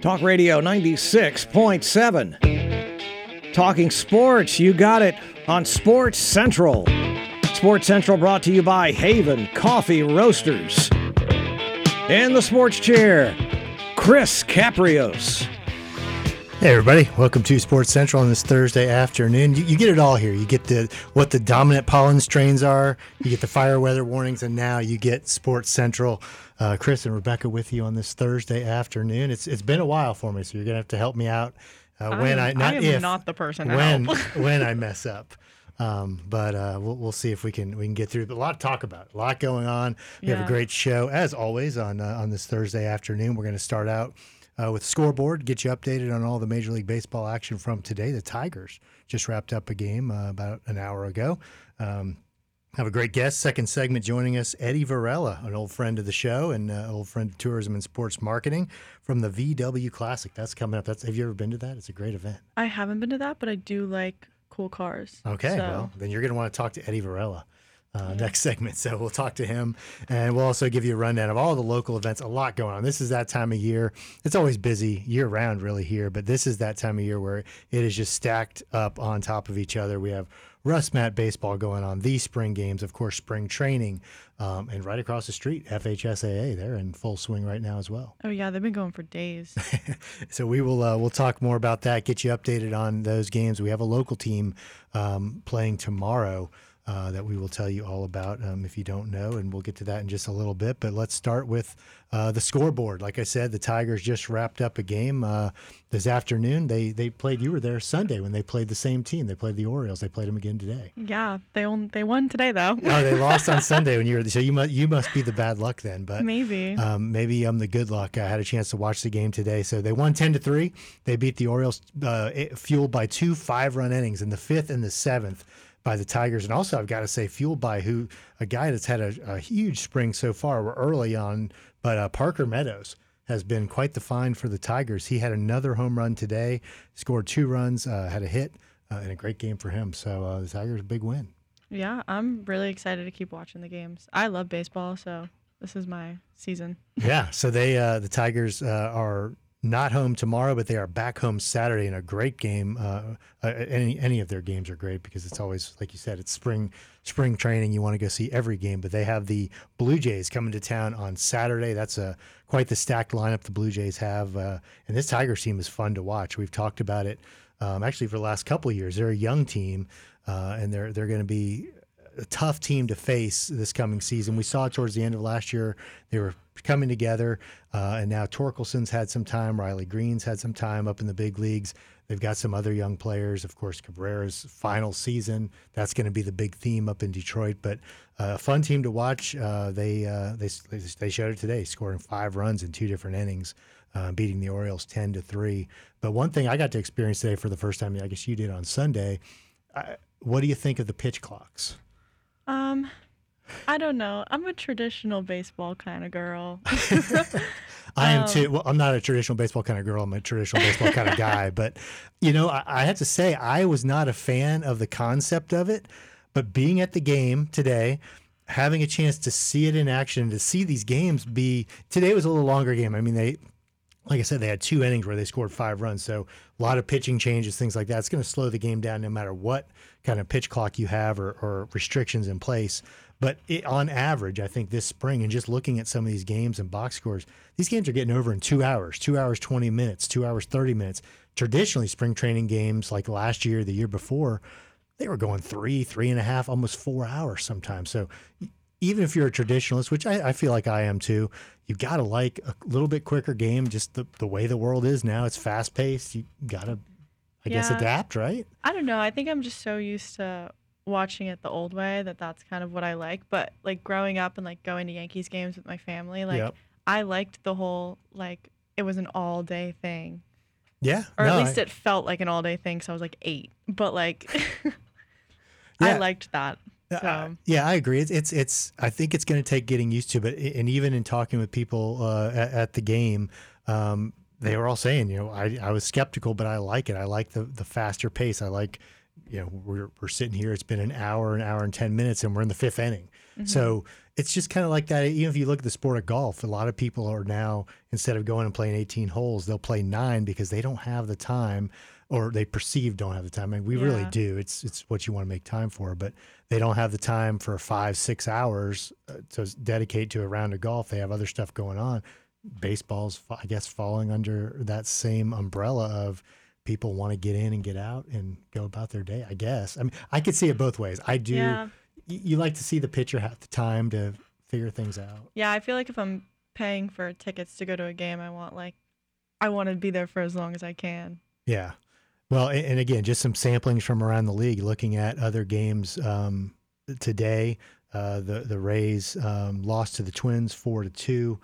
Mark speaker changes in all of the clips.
Speaker 1: Talk Radio 96.7. Talking sports, you got it on Sports Central. Sports Central brought to you by Haven Coffee Roasters. In the sports chair, Chris Caprios.
Speaker 2: Hey everybody, welcome to Sports Central on this Thursday afternoon. You, you, get it all here. You get the what the dominant pollen strains are, you get the fire weather warnings, and now you get Sports Central. Uh, Chris and Rebecca with you on this Thursday afternoon. It's it's been a while for me, so you're gonna have to help me out
Speaker 3: uh, when I, am, I not I am if not the person
Speaker 2: when when I mess up. Um, but uh, we'll, we'll see if we can we can get through. But a lot to talk about, a lot going on. We yeah. have a great show as always on uh, on this Thursday afternoon. We're going to start out uh, with scoreboard, get you updated on all the Major League Baseball action from today. The Tigers just wrapped up a game uh, about an hour ago. Um, have a great guest. Second segment joining us, Eddie Varela, an old friend of the show and uh, old friend of tourism and sports marketing from the VW Classic. That's coming up. That's have you ever been to that? It's a great event.
Speaker 3: I haven't been to that, but I do like cool cars.
Speaker 2: Okay, so. well then you're going to want to talk to Eddie Varela uh, next segment. So we'll talk to him and we'll also give you a rundown of all the local events. A lot going on. This is that time of year. It's always busy year round, really, here, but this is that time of year where it is just stacked up on top of each other. We have RussMatt baseball going on, these spring games, of course, spring training, um, and right across the street, FHSAA. They're in full swing right now as well.
Speaker 3: Oh yeah, they've been going for days.
Speaker 2: so we will uh, we'll talk more about that, get you updated on those games. We have a local team um, playing tomorrow. Uh, that we will tell you all about um, if you don't know, and we'll get to that in just a little bit. But let's start with uh, the scoreboard. Like I said, the Tigers just wrapped up a game uh, this afternoon. They they played. You were there Sunday when they played the same team. They played the Orioles. They played them again today.
Speaker 3: Yeah, they won. They won today though.
Speaker 2: oh, they lost on Sunday when you were. So you must you must be the bad luck then. But
Speaker 3: maybe
Speaker 2: um, maybe I'm the good luck. I had a chance to watch the game today. So they won ten to three. They beat the Orioles, uh, fueled by two five run innings in the fifth and the seventh by the Tigers. And also, I've got to say, fueled by who a guy that's had a, a huge spring so far. We're early on, but uh, Parker Meadows has been quite the find for the Tigers. He had another home run today, scored two runs, uh, had a hit, uh, and a great game for him. So uh, the Tigers, big win.
Speaker 3: Yeah, I'm really excited to keep watching the games. I love baseball, so this is my season.
Speaker 2: yeah, so they uh, the Tigers uh, are not home tomorrow, but they are back home Saturday in a great game. Uh, uh, any any of their games are great because it's always like you said, it's spring spring training. You want to go see every game, but they have the Blue Jays coming to town on Saturday. That's a quite the stacked lineup the Blue Jays have, uh, and this Tigers team is fun to watch. We've talked about it um, actually for the last couple of years. They're a young team, uh, and they're they're going to be a tough team to face this coming season. We saw towards the end of last year they were coming together, uh, and now Torkelson's had some time. Riley Greene's had some time up in the big leagues. They've got some other young players. Of course, Cabrera's final season. That's going to be the big theme up in Detroit. But uh, a uh, fun team to watch. Uh, they, uh, they they showed it today, scoring five runs in two different innings, uh, beating the Orioles ten to three. But one thing I got to experience today for the first time, I guess you did on Sunday. what do you think of the pitch clocks?
Speaker 3: Um, I don't know. I'm a traditional baseball kind of girl.
Speaker 2: I am too. Um, well, I'm not a traditional baseball kind of girl. I'm a traditional baseball kind of guy. But, you know, I, I have to say, I was not a fan of the concept of it. But being at the game today, having a chance to see it in action, to see these games be today was a little longer game. I mean, they, like I said, they had two innings where they scored five runs. So a lot of pitching changes, things like that. It's going to slow the game down no matter what kind of pitch clock you have or, or restrictions in place. But it, on average, I think this spring, and just looking at some of these games and box scores, these games are getting over in two hours, two hours, 20 minutes, two hours, 30 minutes. Traditionally, spring training games like last year, the year before, they were going three, three and a half, almost four hours sometimes. So even if you're a traditionalist, which I, I feel like I am too, you got to like a little bit quicker game, just the, the way the world is now. It's fast paced. You got to, I yeah. guess, adapt, right?
Speaker 3: I don't know. I think I'm just so used to watching it the old way that that's kind of what I like. But like growing up and like going to Yankees games with my family, like yep. I liked the whole like it was an all day thing.
Speaker 2: Yeah.
Speaker 3: Or no, at least I... it felt like an all day thing. So I was like eight, but like yeah. I liked that. So. Uh,
Speaker 2: yeah, I agree. It's, it's, it's I think it's going to take getting used to, but and even in talking with people uh, at, at, the game, um, they were all saying, you know, I, I was skeptical, but I like it. I like the the faster pace. I like you know, we're, we're sitting here, it's been an hour, an hour and 10 minutes, and we're in the fifth inning. Mm-hmm. So it's just kind of like that. Even if you look at the sport of golf, a lot of people are now instead of going and playing 18 holes, they'll play nine because they don't have the time, or they perceive don't have the time. I mean, we yeah. really do. It's it's what you want to make time for, but they don't have the time for five six hours uh, to dedicate to a round of golf. They have other stuff going on. Baseball's, I guess, falling under that same umbrella of people want to get in and get out and go about their day. I guess. I mean, I could see it both ways. I do. Yeah you like to see the pitcher have the time to figure things out.
Speaker 3: Yeah, I feel like if I'm paying for tickets to go to a game, I want like I want to be there for as long as I can.
Speaker 2: Yeah. Well, and again, just some samplings from around the league, looking at other games um, today. Uh, the the Rays um, lost to the Twins four to two.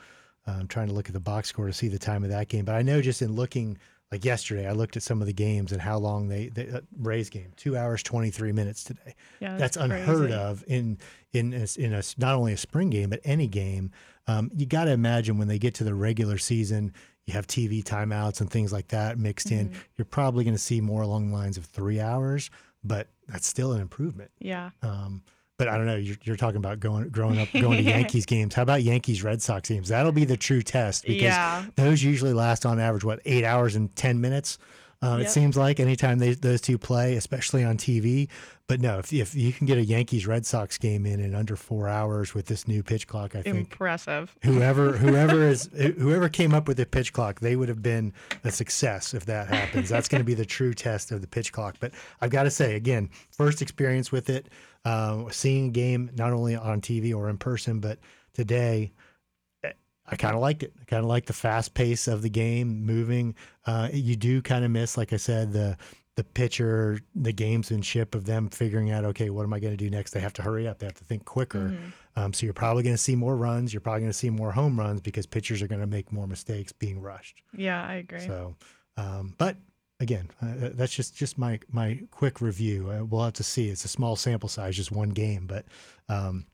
Speaker 2: I'm trying to look at the box score to see the time of that game, but I know just in looking like yesterday, I looked at some of the games and how long they, they uh, Rays game two hours twenty three minutes today.
Speaker 3: Yeah,
Speaker 2: that's,
Speaker 3: that's
Speaker 2: unheard of in in a, in a not only a spring game but any game. Um, you got to imagine when they get to the regular season, you have TV timeouts and things like that mixed mm-hmm. in. You're probably going to see more along the lines of three hours, but that's still an improvement.
Speaker 3: Yeah.
Speaker 2: Um, but I don't know. You're, you're talking about going, growing up, going to Yankees games. How about Yankees Red Sox games? That'll be the true test because
Speaker 3: yeah.
Speaker 2: those usually last on average what eight hours and ten minutes. Uh, yep. It seems like anytime they, those two play, especially on TV. But no, if, if you can get a Yankees Red Sox game in in under four hours with this new pitch clock, I think
Speaker 3: impressive.
Speaker 2: Whoever whoever is whoever came up with the pitch clock, they would have been a success if that happens. That's going to be the true test of the pitch clock. But I've got to say again, first experience with it, uh, seeing a game not only on TV or in person, but today I kind of liked it. I kind of like the fast pace of the game, moving. Uh, you do kind of miss, like I said, the the pitcher, the gamesmanship of them figuring out, okay, what am I going to do next? They have to hurry up. They have to think quicker. Mm-hmm. Um, so you're probably going to see more runs. You're probably going to see more home runs because pitchers are going to make more mistakes being rushed.
Speaker 3: Yeah, I agree.
Speaker 2: So, um, but again, uh, uh, that's just just my my quick review. Uh, we'll have to see. It's a small sample size, just one game, but. Um,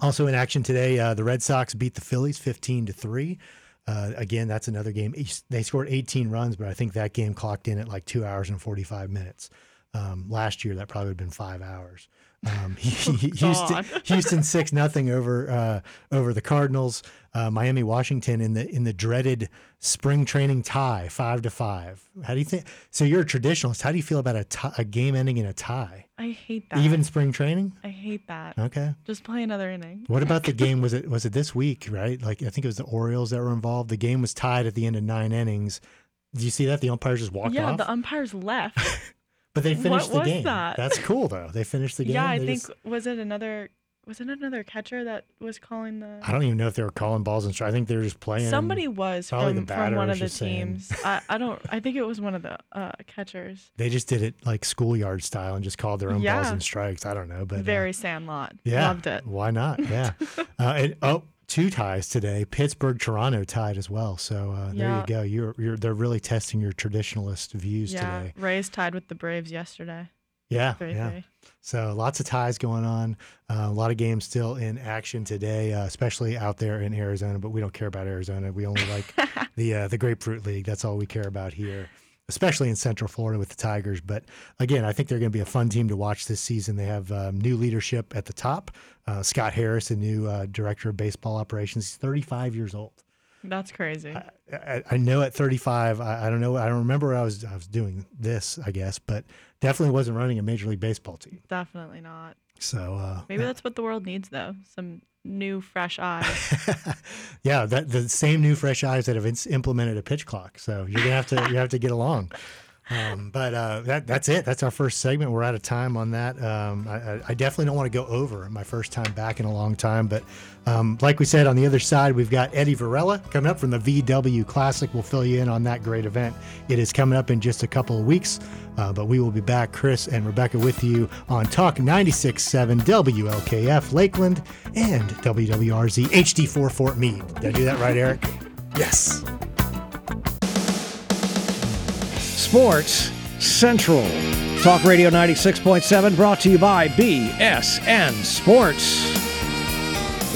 Speaker 2: also in action today, uh, the Red Sox beat the Phillies 15 to 3. Uh, again, that's another game. They scored 18 runs, but I think that game clocked in at like two hours and 45 minutes. Um, last year, that probably would have been five hours. Um, Houston, Houston six nothing over uh, over the Cardinals. Uh, Miami Washington in the in the dreaded spring training tie, five to five. How do you think? So you're a traditionalist. How do you feel about a, tie, a game ending in a tie?
Speaker 3: I hate that.
Speaker 2: Even spring training.
Speaker 3: I hate that.
Speaker 2: Okay.
Speaker 3: Just play another inning.
Speaker 2: What about the game? Was it was it this week? Right? Like I think it was the Orioles that were involved. The game was tied at the end of nine innings. Did you see that? The umpires just walked
Speaker 3: yeah,
Speaker 2: off.
Speaker 3: Yeah, the umpires left.
Speaker 2: But they finished
Speaker 3: what
Speaker 2: the game.
Speaker 3: That?
Speaker 2: That's cool though. They finished the game.
Speaker 3: Yeah, I
Speaker 2: they
Speaker 3: think
Speaker 2: just...
Speaker 3: was it another was it another catcher that was calling the
Speaker 2: I don't even know if they were calling balls and strikes. I think they were just playing.
Speaker 3: Somebody was from, from one of the teams. I, I don't I think it was one of the uh, catchers.
Speaker 2: They just did it like schoolyard style and just called their own yeah. balls and strikes. I don't know, but
Speaker 3: very
Speaker 2: uh,
Speaker 3: Sandlot.
Speaker 2: Yeah,
Speaker 3: loved it.
Speaker 2: Why not? Yeah. uh, and, oh, two ties today. Pittsburgh, Toronto tied as well. So uh, there you go. You're, you're they're really testing your traditionalist views
Speaker 3: yeah.
Speaker 2: today.
Speaker 3: Rays tied with the Braves yesterday.
Speaker 2: Yeah, yeah. So lots of ties going on. Uh, a lot of games still in action today, uh, especially out there in Arizona. But we don't care about Arizona. We only like the uh, the Grapefruit League. That's all we care about here, especially in Central Florida with the Tigers. But again, I think they're going to be a fun team to watch this season. They have um, new leadership at the top. Uh, Scott Harris, the new uh, director of baseball operations, he's 35 years old.
Speaker 3: That's crazy.
Speaker 2: I, I, I, know at 35, I, I, don't know. I don't remember I was I was doing this, I guess, but definitely wasn't running a major league baseball team.
Speaker 3: Definitely not.
Speaker 2: So uh,
Speaker 3: maybe that's what the world needs, though. Some new, fresh eyes.
Speaker 2: yeah, that the same new, fresh eyes that have implemented a pitch clock. So you're gonna have to you have to get along. Um, but uh, that that's it. That's our first segment. We're out of time on that. Um, I, I, definitely don't want to go over my first time back in a long time. But um, like we said, on the other side, we've got Eddie Varela coming up from the VW Classic. We'll fill you in on that great event. It is coming up in just a couple of weeks. Uh, but we will be back, Chris and Rebecca, with you on Talk 96.7 WLKF Lakeland and WWRZ HD4 Fort Meade. Did I do that right, Eric? Yes.
Speaker 1: Sports Central. Talk Radio 96.7 brought to you by BSN Sports.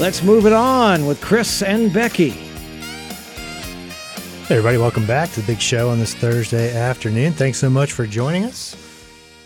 Speaker 1: Let's move it on with Chris and Becky.
Speaker 2: Hey everybody, welcome back to the big show on this Thursday afternoon. Thanks so much for joining us.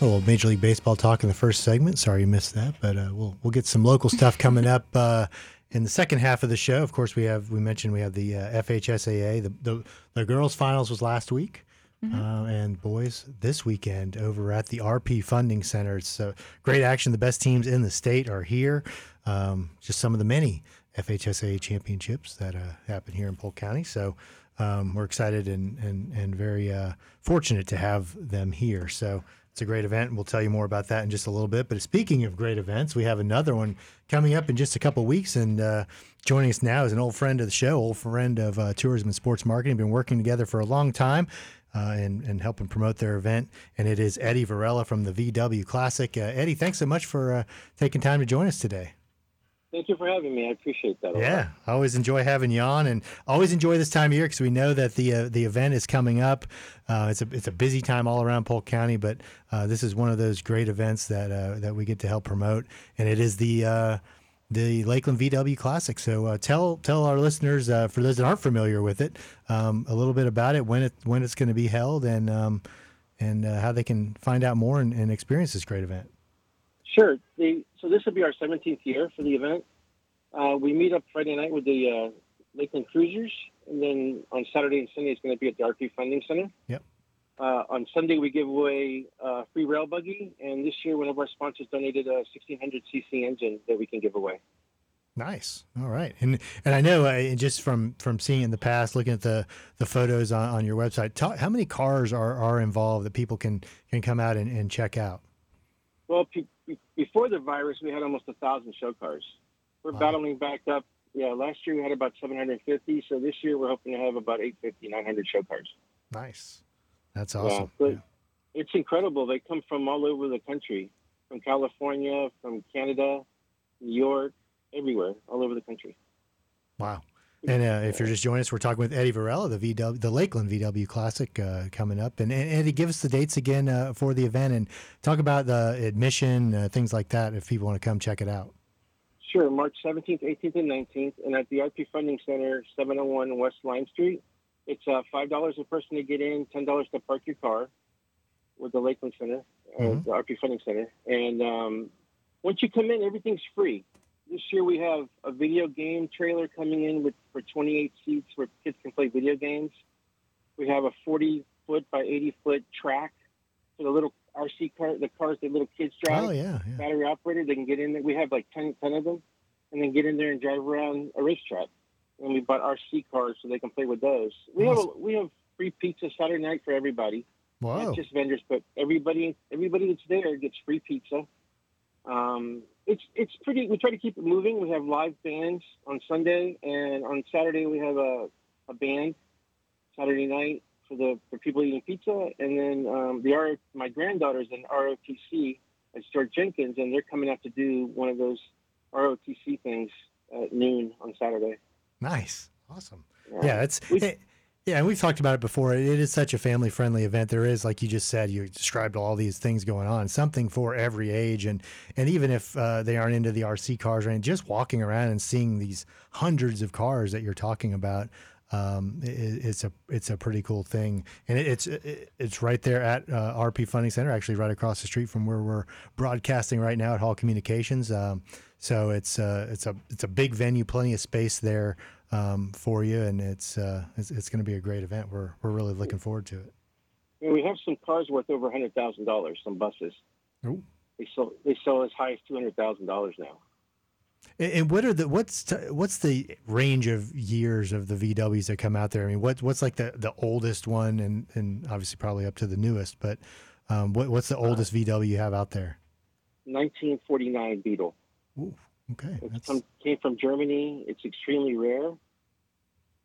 Speaker 2: A little Major League Baseball talk in the first segment. Sorry you missed that, but uh, we'll we'll get some local stuff coming up uh, in the second half of the show, of course, we have we mentioned we have the uh, FHSAA. The, the, the girls' finals was last week, mm-hmm. uh, and boys this weekend over at the RP Funding Center. It's uh, great action. The best teams in the state are here. Um, just some of the many FHSA championships that uh, happen here in Polk County. So um, we're excited and and and very uh, fortunate to have them here. So it's a great event, we'll tell you more about that in just a little bit. But speaking of great events, we have another one coming up in just a couple weeks. And uh, joining us now is an old friend of the show, old friend of uh, tourism and sports marketing. Been working together for a long time. Uh, and, and helping promote their event. And it is Eddie Varela from the VW Classic. Uh, Eddie, thanks so much for uh, taking time to join us today.
Speaker 4: Thank you for having me. I appreciate that.
Speaker 2: Yeah, I always enjoy having you on, and always enjoy this time of year because we know that the uh, the event is coming up. Uh, it's a it's a busy time all around Polk County, but uh, this is one of those great events that uh, that we get to help promote, and it is the uh, the Lakeland VW Classic. So uh, tell tell our listeners, for those that aren't familiar with it, um, a little bit about it, when it when it's going to be held, and um, and how they can find out more and, and experience this great event.
Speaker 4: Sure. The, so this will be our 17th year for the event. Uh, we meet up Friday night with the uh, Lakeland Cruisers, and then on Saturday and Sunday it's going to be at the RP Funding Center.
Speaker 2: Yep.
Speaker 4: Uh, on Sunday we give away a free rail buggy, and this year one of our sponsors donated a 1600 cc engine that we can give away.
Speaker 2: Nice. All right, and and I know uh, just from from seeing in the past, looking at the the photos on, on your website, talk, how many cars are, are involved that people can can come out and, and check out?
Speaker 4: Well, before the virus, we had almost a thousand show cars. We're wow. battling back up. Yeah, last year we had about 750. So this year we're hoping to have about 850, 900 show cars.
Speaker 2: Nice. That's awesome.
Speaker 4: Yeah, yeah. It's incredible. They come from all over the country, from California, from Canada, New York, everywhere, all over the country.
Speaker 2: Wow. And uh, if you're just joining us, we're talking with Eddie Varela, the VW, the Lakeland VW Classic uh, coming up. And, and, Eddie, give us the dates again uh, for the event and talk about the admission, uh, things like that, if people want to come check it out.
Speaker 4: Sure, March 17th, 18th, and 19th, and at the RP Funding Center, 701 West Lime Street. It's uh, $5 a person to get in, $10 to park your car with the Lakeland Center, uh, mm-hmm. the RP Funding Center. And um, once you come in, everything's free this year we have a video game trailer coming in with for 28 seats where kids can play video games. We have a 40 foot by 80 foot track for the little RC car, the cars that little kids drive.
Speaker 2: Oh yeah, yeah.
Speaker 4: battery operated. They can get in there. We have like 10, 10 of them, and then get in there and drive around a racetrack. And we bought RC cars so they can play with those. We awesome. have a, we have free pizza Saturday night for everybody.
Speaker 2: Wow.
Speaker 4: Not just vendors, but everybody everybody that's there gets free pizza. Um, it's it's pretty. We try to keep it moving. We have live bands on Sunday, and on Saturday we have a, a band Saturday night for the for people eating pizza, and then um, the R, my granddaughter's in ROTC at Stuart Jenkins, and they're coming out to do one of those ROTC things at noon on Saturday.
Speaker 2: Nice, awesome. Yeah, yeah it's. Hey, yeah, and we've talked about it before. It is such a family friendly event. There is, like you just said, you described all these things going on, something for every age. And, and even if uh, they aren't into the RC cars or anything, just walking around and seeing these hundreds of cars that you're talking about, um, it, it's a it's a pretty cool thing. And it, it's it, it's right there at uh, RP Funding Center, actually right across the street from where we're broadcasting right now at Hall Communications. Um, so it's uh, it's a it's a big venue, plenty of space there um, for you, and it's uh, it's, it's going to be a great event. We're we're really looking forward to it.
Speaker 4: And we have some cars worth over hundred thousand dollars. Some buses.
Speaker 2: Ooh.
Speaker 4: They sell they sell as high as two hundred thousand dollars now.
Speaker 2: And what are the what's t- what's the range of years of the VWs that come out there? I mean, what what's like the, the oldest one, and and obviously probably up to the newest, but um, what what's the oldest VW you have out there?
Speaker 4: 1949 Beetle.
Speaker 2: Ooh, okay.
Speaker 4: It came from Germany. It's extremely rare.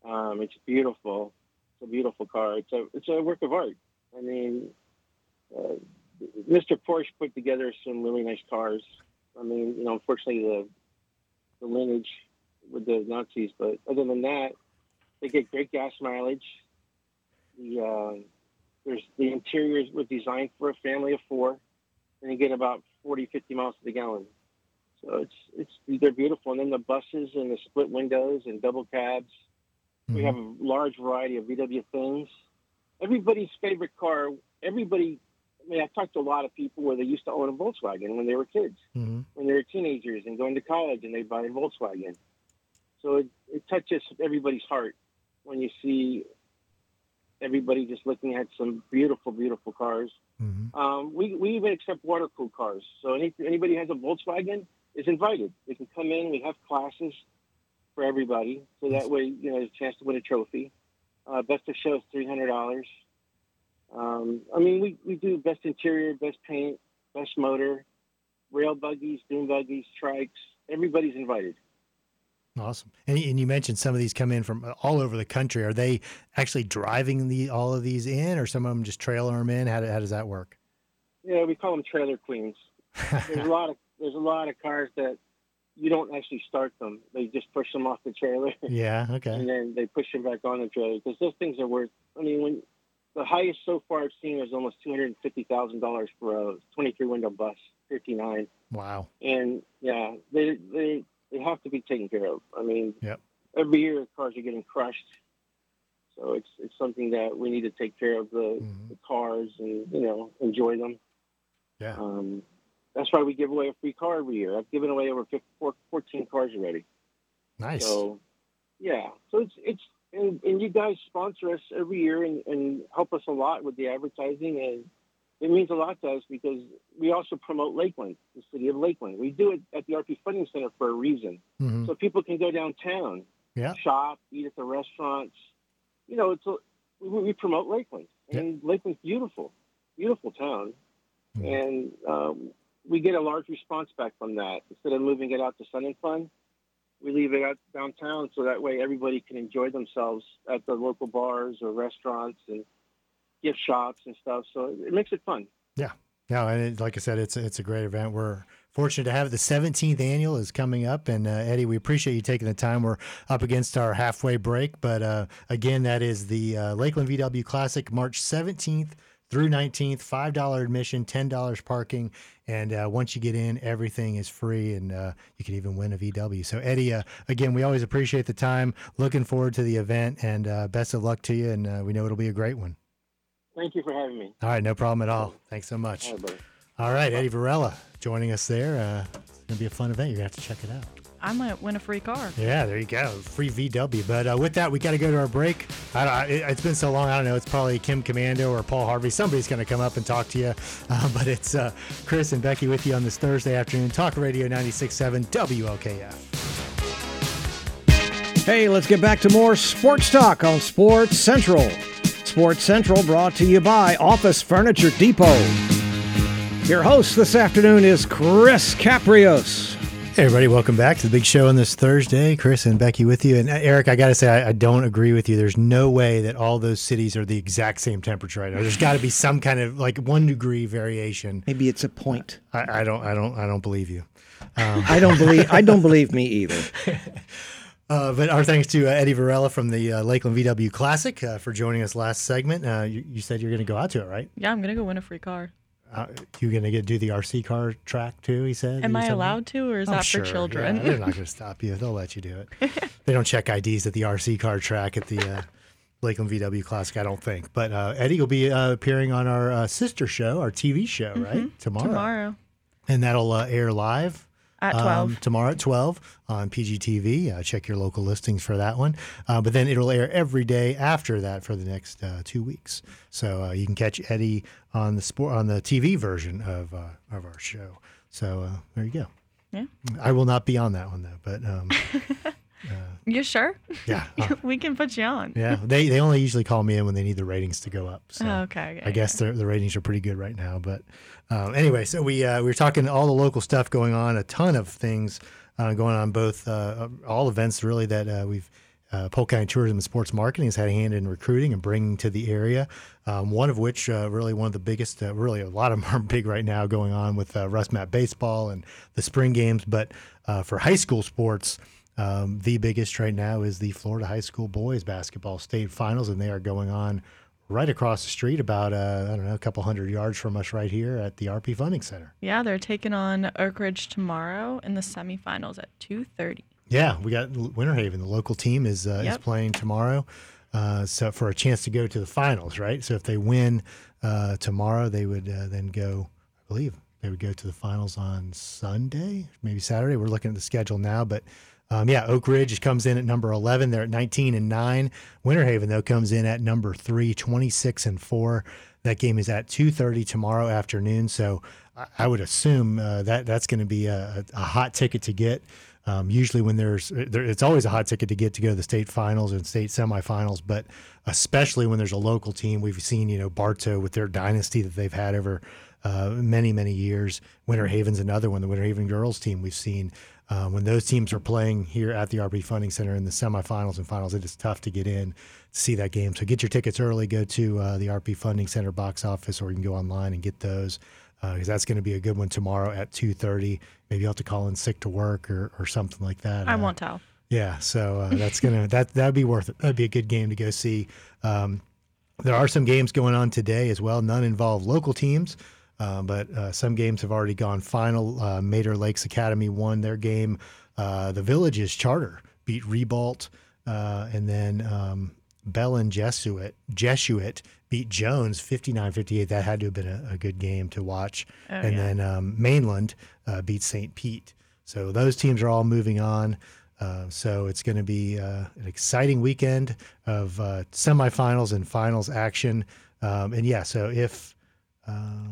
Speaker 4: Um, it's beautiful. It's a beautiful car. It's a it's a work of art. I mean, uh, Mr. Porsche put together some really nice cars. I mean, you know, unfortunately the the lineage with the Nazis, but other than that, they get great gas mileage. The uh, there's the interiors were designed for a family of four, and you get about 40, 50 miles to the gallon. So it's it's they're beautiful. And then the buses and the split windows and double cabs. Mm-hmm. We have a large variety of VW things. Everybody's favorite car. Everybody. I mean, I've talked to a lot of people where they used to own a Volkswagen when they were kids,
Speaker 2: mm-hmm.
Speaker 4: when they were teenagers and going to college, and they buy a Volkswagen. So it, it touches everybody's heart when you see everybody just looking at some beautiful, beautiful cars. Mm-hmm. Um, we, we even accept water cooled cars. So any, anybody has a Volkswagen is invited. They can come in. We have classes for everybody. So that way, you know, there's a chance to win a trophy. Uh, best of show is $300. Um, I mean, we, we do best interior, best paint, best motor, rail buggies, dune buggies, trikes. Everybody's invited.
Speaker 2: Awesome. And, and you mentioned some of these come in from all over the country. Are they actually driving the all of these in, or some of them just trailer them in? How, how does that work?
Speaker 4: Yeah, we call them trailer queens. there's a lot of there's a lot of cars that you don't actually start them. They just push them off the trailer.
Speaker 2: Yeah. Okay.
Speaker 4: And then they push them back on the trailer because those things are worth. I mean, when the highest so far I've seen was almost two hundred and fifty thousand dollars for a twenty-three window bus, fifty-nine.
Speaker 2: Wow.
Speaker 4: And yeah, they they they have to be taken care of. I mean,
Speaker 2: yep.
Speaker 4: every year cars are getting crushed, so it's it's something that we need to take care of the, mm-hmm. the cars and you know enjoy them.
Speaker 2: Yeah.
Speaker 4: Um, that's why we give away a free car every year. I've given away over 15, 14 cars already.
Speaker 2: Nice.
Speaker 4: So, yeah. So it's it's and, and you guys sponsor us every year and, and help us a lot with the advertising and it means a lot to us because we also promote Lakeland, the city of Lakeland. We do it at the RP Funding Center for a reason, mm-hmm. so people can go downtown,
Speaker 2: yeah.
Speaker 4: shop, eat at the restaurants. You know, it's a, we, we promote Lakeland, and yeah. Lakeland's beautiful, beautiful town, mm-hmm. and um, we get a large response back from that. Instead of moving it out to Sun and Fun, we leave it out downtown so that way everybody can enjoy themselves at the local bars or restaurants and gift shops and stuff. So it makes it fun.
Speaker 2: Yeah. No, and it, like I said, it's it's a great event. We're fortunate to have it. The 17th annual is coming up, and uh, Eddie, we appreciate you taking the time. We're up against our halfway break, but uh, again, that is the uh, Lakeland VW Classic, March 17th through 19th. Five dollar admission, ten dollars parking, and uh, once you get in, everything is free, and uh, you can even win a VW. So, Eddie, uh, again, we always appreciate the time. Looking forward to the event, and best of luck to you. And we know it'll be a great one.
Speaker 4: Thank you for having me.
Speaker 2: All right, no problem at all. Thanks so much.
Speaker 4: All right,
Speaker 2: all right Eddie Varela joining us there. Uh, it's going to be a fun event. You're going to have to check it out.
Speaker 3: I might win a free car.
Speaker 2: Yeah, there you go. Free VW. But uh, with that, we got to go to our break. I it, has been so long. I don't know. It's probably Kim Komando or Paul Harvey. Somebody's going to come up and talk to you. Uh, but it's uh, Chris and Becky with you on this Thursday afternoon. Talk Radio 96.7 WLKF.
Speaker 1: Hey, let's get back to more sports talk on Sports Central. Sports Central brought to you by Office Furniture Depot. Your host this afternoon is Chris Caprios.
Speaker 2: Hey, everybody, welcome back to the big show on this Thursday. Chris and Becky with you. And uh, Eric, I got to say, I, I, don't agree with you. There's no way that all those cities are the exact same temperature right now. There's got to be some kind of like one degree variation.
Speaker 1: Maybe it's a point.
Speaker 2: I, I don't, I don't, I don't believe you.
Speaker 1: Um, I don't believe, I don't believe me either.
Speaker 2: Uh, but our thanks to uh, Eddie Varela from the uh, Lakeland VW Classic uh, for joining us last segment. Uh, you, you, said you're going to go out to it, right?
Speaker 3: Yeah, I'm going to go win a free car.
Speaker 2: Uh, you're going to get do the RC car track too. He said.
Speaker 3: Am I allowed to, or is oh, that
Speaker 2: sure.
Speaker 3: for children?
Speaker 2: Yeah, they're not going to stop you. They'll let you do it. they don't check IDs at the RC car track at the uh, Lakeland VW Classic, I don't think. But uh, Eddie will be uh, appearing on our sister show, our TV show, mm-hmm. right
Speaker 3: tomorrow. Tomorrow.
Speaker 2: And that'll air live
Speaker 3: at 12. Um,
Speaker 2: tomorrow at 12 on PGTV. Uh, check your local listings for that one. Uh, but then it'll air every day after that for the next uh, two weeks. So uh, you can catch Eddie on the sport on the TV version of uh, of our show. So uh, there you go.
Speaker 3: Yeah.
Speaker 2: I will not be on that one though, but. Um,
Speaker 3: Uh, you sure?
Speaker 2: Yeah,
Speaker 3: uh, we can put you on.
Speaker 2: Yeah, they they only usually call me in when they need the ratings to go up. So
Speaker 3: oh, okay, okay,
Speaker 2: I guess the the ratings are pretty good right now. But um, anyway, so we uh, we were talking all the local stuff going on, a ton of things uh, going on, both uh, all events really that uh, we've. Uh, Polk County Tourism and Sports Marketing has had a hand in recruiting and bringing to the area. Um, one of which, really, one of the biggest, really, a lot of them are big right now going on with RussMatt Baseball and the spring games. But for high school sports, um, the biggest right now is the Florida High School Boys Basketball State Finals, and they are going on right across the street, about uh, I don't know, a couple hundred yards from us, right here at the RP Funding Center.
Speaker 3: Yeah, they're taking on Oak Ridge tomorrow in the semifinals at two thirty.
Speaker 2: Yeah, we got Winter Haven. The local team is uh, yep. is playing tomorrow, uh, so for a chance to go to the finals, right? So if they win uh, tomorrow, they would uh, then go. I believe they would go to the finals on Sunday, maybe Saturday. We're looking at the schedule now, but Um, yeah, Oak Ridge comes in at number 11. They're at 19 and 9. Winter Haven, though, comes in at number 3, 26 and 4. That game is at 2.30 tomorrow afternoon. So I would assume uh, that that's going to be a, a, hot ticket to get. Um, usually, when there's, there, it's always a hot ticket to get to go to the state finals and state semifinals, but especially when there's a local team. We've seen, you know, Bartow with their dynasty that they've had over uh, many, many years. Winter Haven's another one, the Winter Haven girls team we've seen. Uh, when those teams are playing here at the RP Funding Center in the semifinals and finals, it is tough to get in to see that game. So get your tickets early. Go to uh, the RP Funding Center box office, or you can go online and get those because uh, that's going to be a good one tomorrow at 2.30 maybe you'll have to call in sick to work or, or something like that
Speaker 3: i uh, won't tell
Speaker 2: yeah so uh, that's gonna that that'd be worth it that'd be a good game to go see um, there are some games going on today as well none involve local teams uh, but uh, some games have already gone final uh, mater lakes academy won their game the villages charter beat Ribault, and then um, Belen Jesuit Jesuit beat Jones 59-58. That had to have been a, a good game to watch. Oh, and yeah. then um, Mainland uh, beat St. Pete. So those teams are all moving on. Uh, so it's going to be uh, an exciting weekend of uh, semifinals and finals action. Um, and yeah, so if uh,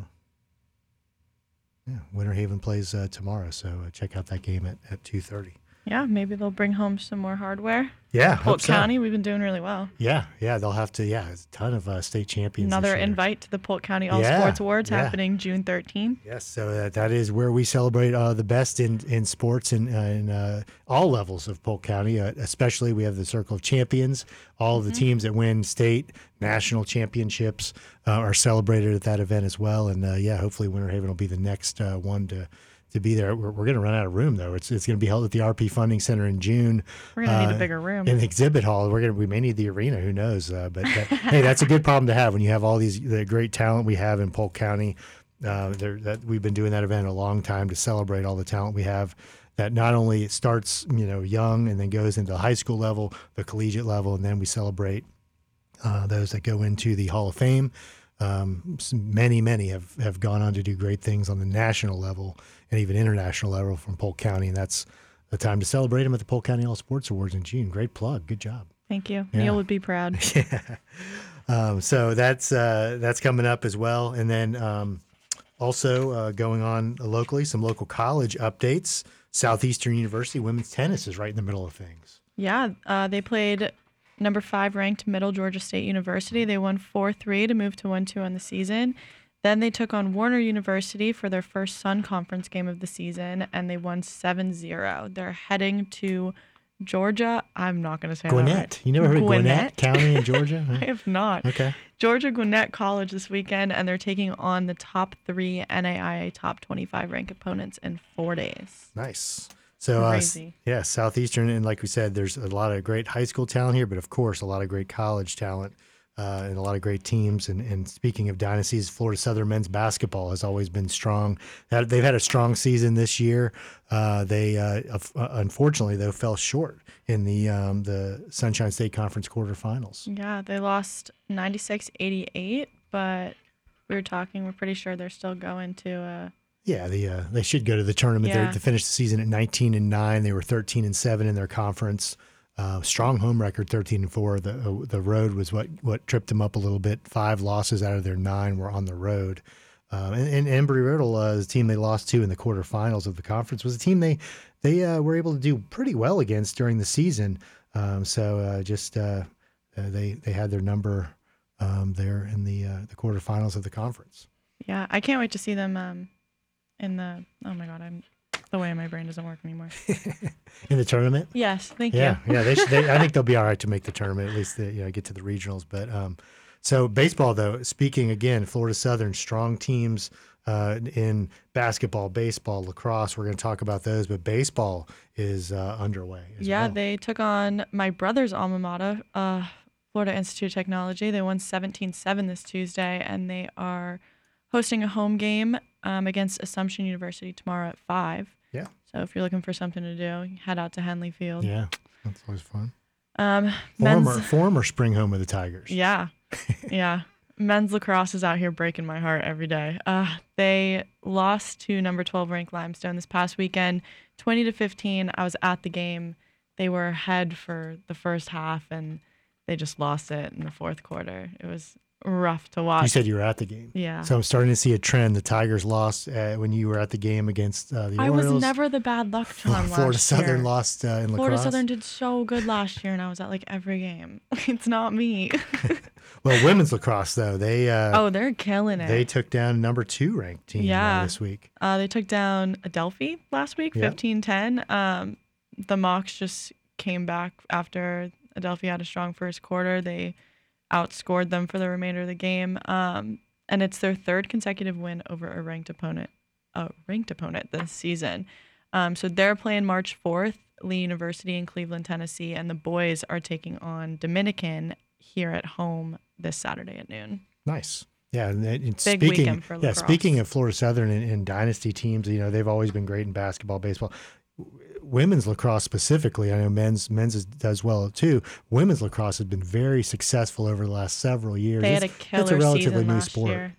Speaker 2: yeah, Winter Haven plays uh, tomorrow, so check out that game at, at two thirty.
Speaker 3: Yeah, maybe they'll bring home some more hardware.
Speaker 2: Yeah,
Speaker 3: Polk County, we've been doing really well.
Speaker 2: Yeah, yeah, they'll have to. Yeah, a ton of uh, state champions.
Speaker 3: Another invite to the Polk County All yeah, Sports Awards yeah. happening June 13th.
Speaker 2: Yes, so that, that is where we celebrate uh, the best in in sports and uh, in uh, all levels of Polk County. Uh, especially, we have the Circle of Champions. All of the mm-hmm. teams that win state, national championships uh, are celebrated at that event as well. And yeah, hopefully, Winter Haven will be the next one to to be there. We're, we're going to run out of room though. It's it's going to be held at the RP Funding Center in June.
Speaker 3: We're going to uh, need a uh, bigger room
Speaker 2: in the exhibit hall. We're going to we may need the arena. Who knows? Uh, but that, hey, that's a good problem to have when you have all these the great talent we have in Polk County. Uh, that we've been doing that event a long time to celebrate all the talent we have. That not only starts you know young and then goes into the high school level, the collegiate level, and then we celebrate uh, those that go into the Hall of Fame. Um, many, many have, have gone on to do great things on the national level and even international level from Polk County. And that's the time to celebrate them at the Polk County All Sports Awards in June. Great plug. Good job.
Speaker 3: Thank you. Yeah. Neil would be proud.
Speaker 2: yeah. Um, so that's uh, that's coming up as well. And then um, also uh, going on locally, some local college updates. Southeastern University women's tennis is right in the middle of things.
Speaker 3: Yeah, uh, they played number five ranked Middle Georgia State University. They won 4 3 to move to 1 2 on the season. Then they took on Warner University for their first Sun Conference game of the season, and they won 7 0. They're heading to Georgia. I'm not going to say
Speaker 2: Gwinnett.
Speaker 3: Right.
Speaker 2: You never heard Gwinnett, Gwinnett County in Georgia?
Speaker 3: I have not.
Speaker 2: Okay.
Speaker 3: Georgia Gwinnett College this weekend, and they're taking on the top three NAIA top 25 ranked opponents in four days.
Speaker 2: Nice. So, uh, yeah, Southeastern, and like we said, there's a lot of great high school talent here, but of course, a lot of great college talent uh, and a lot of great teams. And, and, speaking of dynasties, Florida Southern men's basketball has always been strong. They've had a strong season this year. Uh, they uh, uh unfortunately though fell short in the um, the Sunshine State Conference quarterfinals.
Speaker 3: Yeah, they lost 96-88, but we were talking. We're pretty sure they're still going to. Uh,
Speaker 2: yeah, the uh, they should go to the tournament. Yeah. They finished the season at 19 and nine. They were 13 and seven in their conference. Uh, strong home record, 13 and four. The uh, the road was what what tripped them up a little bit. Five losses out of their nine were on the road. Um, and, and Embry Riddle, uh, the team they lost to in the quarterfinals of the conference, was a team they they uh, were able to do pretty well against during the season. Um, so uh, just uh, they they had their number um, there in the the quarterfinals of the conference.
Speaker 3: Yeah, I can't wait to see them um, in the oh my god, I'm the way my brain doesn't work anymore.
Speaker 2: in the tournament?
Speaker 3: Yes, thank
Speaker 2: yeah, you. yeah, they, should, they I think they'll be all right to make the tournament. At least they, you know get to the regionals. But um, so baseball though, speaking again, Florida Southern strong teams. Uh, in basketball, baseball, lacrosse. We're going to talk about those, but baseball is uh, underway.
Speaker 3: yeah,
Speaker 2: well.
Speaker 3: they took on my brother's alma mater, uh, Florida Institute of Technology. They won 17 7 this Tuesday, and they are hosting a home game um, against Assumption University tomorrow at five.
Speaker 2: Yeah.
Speaker 3: So if you're looking for something to do, head out to Henley Field.
Speaker 2: Yeah, that's always fun.
Speaker 3: Um,
Speaker 2: former former spring home of the Tigers.
Speaker 3: Yeah, yeah. Men's lacrosse is out here breaking my heart every day. Uh, they lost to number 12 ranked Limestone this past weekend, 20 to 15. I was at the game. they were ahead for the first half and they just lost it in the fourth quarter. It was rough to watch.
Speaker 2: You said you were at the game.
Speaker 3: Yeah.
Speaker 2: So I'm starting to see a trend. The Tigers lost uh, when you were at the game against uh, the
Speaker 3: I
Speaker 2: Orioles.
Speaker 3: was never the bad luck charm
Speaker 2: Florida
Speaker 3: last
Speaker 2: Southern
Speaker 3: year.
Speaker 2: lost uh, in
Speaker 3: Florida
Speaker 2: lacrosse.
Speaker 3: Southern did so good last year, and I was at like every game. it's not me.
Speaker 2: Well, women's lacrosse though they uh,
Speaker 3: oh, they're killing it.
Speaker 2: they took down number two ranked team uh,
Speaker 3: Yeah.
Speaker 2: this week.
Speaker 3: Uh, they took down Adelphi last week, fifteen ten. Um, the Mocs just came back after Adelphi had a strong first quarter. They outscored them for the remainder of the game, um, and it's their third consecutive win over a ranked opponent, a ranked opponent this season. Um, so they're playing March fourth, Lee University in Cleveland, Tennessee, and the boys are taking on Dominican here at home this Saturday at noon.
Speaker 2: Nice. Yeah, and, and speaking yeah, speaking of Florida Southern and, and dynasty teams, you know they've always been great in basketball, baseball. Women's lacrosse specifically, I know men's men's is, does well too. Women's lacrosse has been very successful over the last several years.
Speaker 3: They had a
Speaker 2: It's-
Speaker 3: killer
Speaker 2: it's a relatively
Speaker 3: season
Speaker 2: new
Speaker 3: last
Speaker 2: sport.
Speaker 3: year.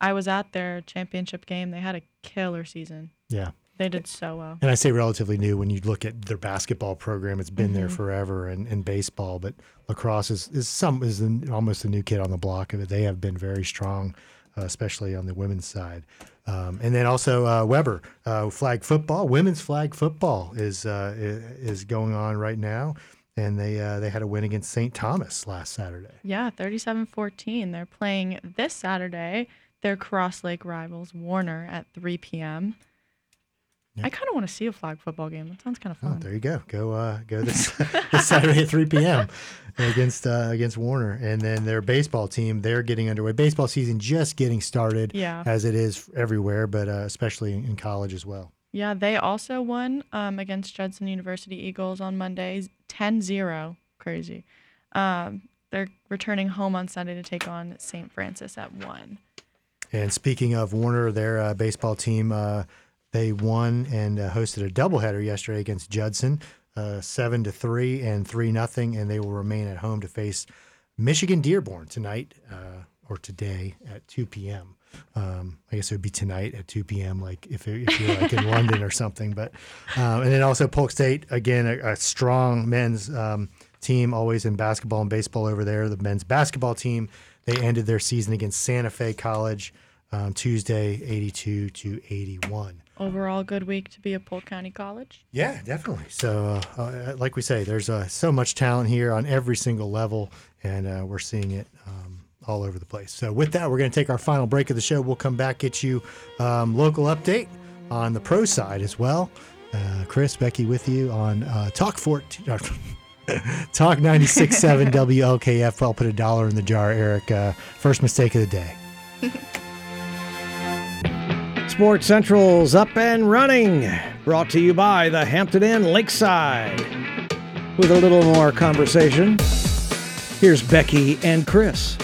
Speaker 3: I was at their championship game. They had a killer season.
Speaker 2: Yeah,
Speaker 3: They did so well.
Speaker 2: and I say relatively new when you look at their basketball program. It's been there
Speaker 3: Mhm.
Speaker 2: forever, and, and baseball, but lacrosse is is some is an, almost a new kid on the block of it. They have been very strong, especially on the women's side. Um, and then also uh, Webber uh, flag football, women's flag football is uh, is going on right now, and they uh, they had a win against St. Thomas last Saturday.
Speaker 3: Yeah, 37-14. They're playing this Saturday. Their Cross Lake rivals Warner at 3 p.m.
Speaker 2: Yeah.
Speaker 3: I kind of want to see a flag football game. That sounds kind of
Speaker 2: Oh,
Speaker 3: fun.
Speaker 2: there you go. Go uh, go this, this Saturday at 3 p.m. against uh, against Warner, and then their baseball team they're getting underway. Baseball season just getting started,
Speaker 3: Yeah.
Speaker 2: as it is everywhere, but uh, especially in college as well.
Speaker 3: Yeah, they also won um, against Judson University Eagles on Monday, 10-0. Crazy. Um, they're returning home on Sunday to take on St. Francis at 1.
Speaker 2: And speaking of Warner, their uh, baseball team, uh, they won and uh, hosted a doubleheader yesterday against Judson, uh, seven to three and three nothing, and they will remain at home to face Michigan Dearborn tonight uh, or today at 2 p.m. Um, I guess it would be tonight at 2 p.m. Like if, if you're like in London or something. But um, and then also Polk State again, a, a strong men's um, team, always in basketball and baseball over there. The men's basketball team they ended their season against Santa Fe College um, Tuesday, 82 to 81.
Speaker 3: Overall, good week to be a Polk County College.
Speaker 2: Yeah, definitely. So, uh, uh, like we say, there's uh, so much talent here on every single level, and uh, we're seeing it um, all over the place. So, with that, we're going to take our final break of the show. We'll come back, get you um, local update on the pro side as well. Uh, Chris, Becky, with you on uh, Talk 14. Talk 96.7 WLKF. I'll put a dollar in the jar, Eric. Uh, first mistake of the day.
Speaker 1: Sports Central's up and running. Brought to you by the Hampton Inn Lakeside. With a little more conversation, here's Becky and Chris.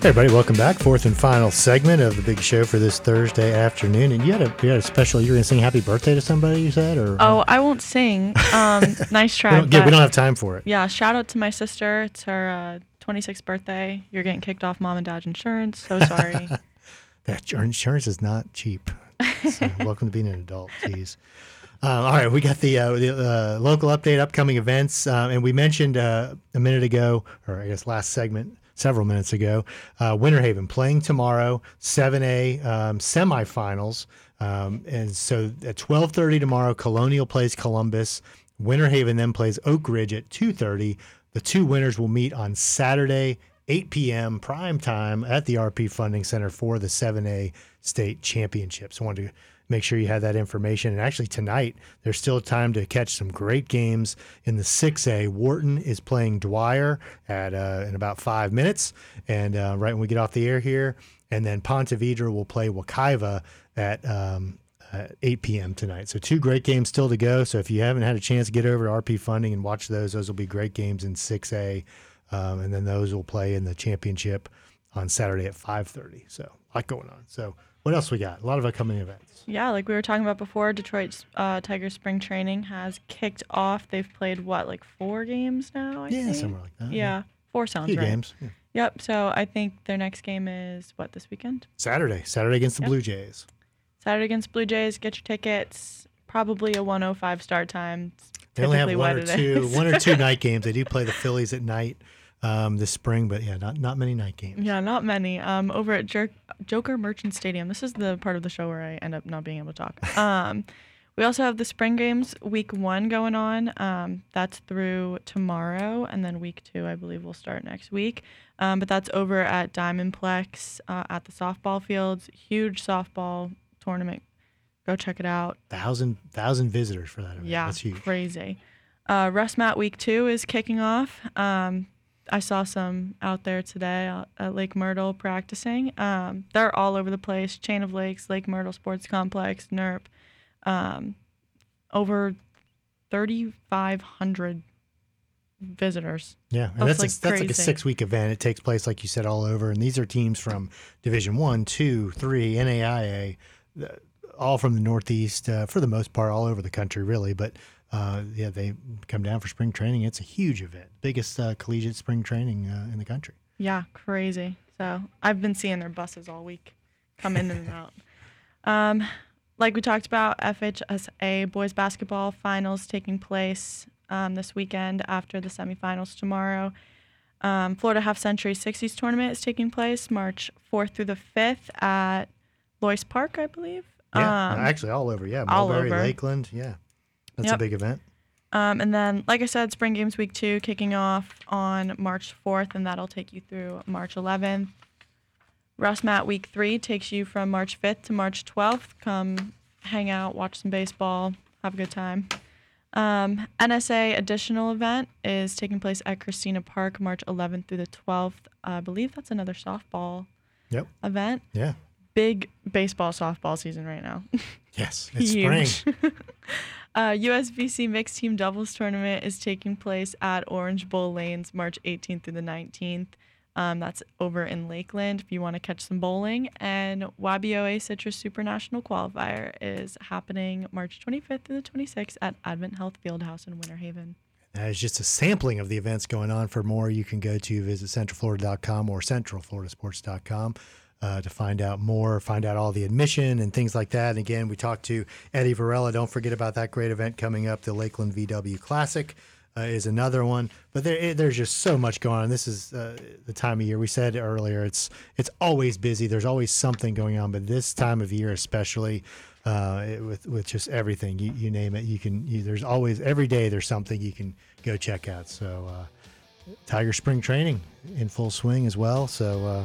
Speaker 2: Hey everybody, welcome back. Fourth and final segment of the big show for this Thursday afternoon. And you had a you had a special. You were gonna sing happy birthday to somebody. You said, or
Speaker 3: Oh, I won't sing. Um, nice
Speaker 2: we
Speaker 3: try.
Speaker 2: don't, yeah, we don't have time for it.
Speaker 3: Yeah, shout out to my sister. It's her uh, 26th birthday. You're getting kicked off mom and dad's insurance. So sorry.
Speaker 2: That your insurance is not cheap. So welcome to being an adult. Jeez. Um, all right, we got the, uh, the uh, local update, upcoming events, uh, and we mentioned uh, a minute ago, or I guess last segment, several minutes ago, uh, Winter Haven playing tomorrow, 7A um, semifinals, um, and so at 12:30 tomorrow, Colonial plays Columbus. Winter Haven then plays Oak Ridge at 2:30. The two winners will meet on Saturday, 8 p.m. prime time at the RP Funding Center for the 7A state championships. I wanted to make sure you had that information. And actually, tonight, there's still time to catch some great games in the 6A. Wharton is playing Dwyer at uh, in about five minutes, and uh, right when we get off the air here. And then Ponte Vedra will play Wekiva at um, at 8 p.m. tonight. So two great games still to go. So if you haven't had a chance to get over to RP Funding and watch those, those will be great games in 6A, um, and then those will play in the championship on Saturday at 5:30. So a lot going on. So what else we got? A lot of upcoming events.
Speaker 3: yeah, like we were talking about before, Detroit's uh, Tiger Spring Training has kicked off. They've played what, like four games now? I
Speaker 2: yeah,
Speaker 3: think?
Speaker 2: somewhere like that.
Speaker 3: Yeah, four
Speaker 2: a
Speaker 3: sounds
Speaker 2: few
Speaker 3: right.
Speaker 2: games. Yeah.
Speaker 3: Yep. So I think their next game is what this weekend?
Speaker 2: Saturday, Saturday against the
Speaker 3: Yep.
Speaker 2: Blue Jays.
Speaker 3: Saturday against Blue Jays. Get your tickets. Probably a 105 start time.
Speaker 2: They only have one or two, one or two night games. They do play the Phillies at night um, this spring, but yeah, not not many night games.
Speaker 3: Yeah, not many. Um, over at Jer- Joker Marchant Stadium. This is the part of the show where I end up not being able to talk. Um, we also have the spring games, week one going on. Um, that's through tomorrow, and then week two, I believe, will start next week. Um, but that's over at Diamondplex uh, at the softball fields. Huge softball tournament. Go check it out.
Speaker 2: Thousand thousand visitors for that event.
Speaker 3: Yeah,
Speaker 2: that's huge.
Speaker 3: crazy. Uh, RussMatt Week Two is kicking off. Um, I saw some out there today at Lake Myrtle practicing. Um, they're all over the place. Chain of Lakes, Lake Myrtle Sports Complex, NERP. Um, over 3,500 visitors.
Speaker 2: Yeah, and
Speaker 3: That's,
Speaker 2: that's
Speaker 3: like,
Speaker 2: a, that's like a six week event. It takes place, like you said, all over, and these are teams from Division One, Two, Three, NAIA, uh, all from the Northeast uh, for the most part, all over the country, really. But uh, yeah, they come down for spring training. It's a huge event, biggest uh, collegiate spring training uh, in the country.
Speaker 3: Yeah, crazy. So I've been seeing their buses all week come in and out. Um, like we talked about, FHSA boys basketball finals taking place um, this weekend after the semifinals tomorrow. Um, Florida Half Century 60s tournament is taking place March 4th through the 5th at Lois Park, I believe.
Speaker 2: Yeah,
Speaker 3: Um,
Speaker 2: actually, all over. Yeah,
Speaker 3: all
Speaker 2: Mulberry,
Speaker 3: over.
Speaker 2: Lakeland. Yeah, that's a big event.
Speaker 3: Um, and then, like I said, Spring Games Week 2 kicking off on March 4th, and that'll take you through March 11th. RussMatt Week 3 takes you from March 5th to March 12th. Come hang out, watch some baseball, have a good time. Um, NSA additional event is taking place at Christina Park March 11th through the 12th. I believe that's another softball
Speaker 2: Yep.
Speaker 3: event.
Speaker 2: Yeah.
Speaker 3: Big baseball, softball season right now.
Speaker 2: Yes, it's spring.
Speaker 3: Uh, USBC Mixed Team Doubles Tournament is taking place at Orange Bowl Lanes March 18th through the 19th. Um, that's over in Lakeland if you want to catch some bowling. And YBOA Citrus Super National Qualifier is happening March 25th through the 26th at Advent Health Fieldhouse in Winter Haven.
Speaker 2: That is just a sampling of the events going on. For more, you can go to visit centralflorida.com or centralfloridasports.com uh, to find out more, find out all the admission and things like that. And again, we talked to Eddie Varela. Don't forget about that great event coming up. The Lakeland VW Classic uh, is another one. But there, it- there's just so much going on. This is uh, the time of year. We said earlier, it's it's always busy. There's always something going on. But this time of year, especially, uh, it- with with just everything you, you name it you can you, there's always every day there's something you can go check out so uh, tiger spring training in full swing as well so uh,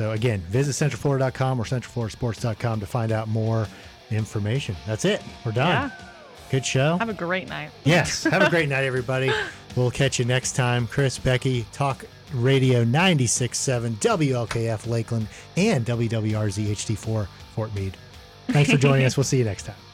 Speaker 2: so again visit centralflorida.com or centralfloridasports.com to find out more information. That's it. We're done.
Speaker 3: Yeah.
Speaker 2: good show.
Speaker 3: Have a great night.
Speaker 2: yes. Have a great night everybody. We'll catch you next time. Chris becky talk radio 96.7 wlkf lakeland and wwrz hd4 fort meade. Thanks for joining us. We'll see you next time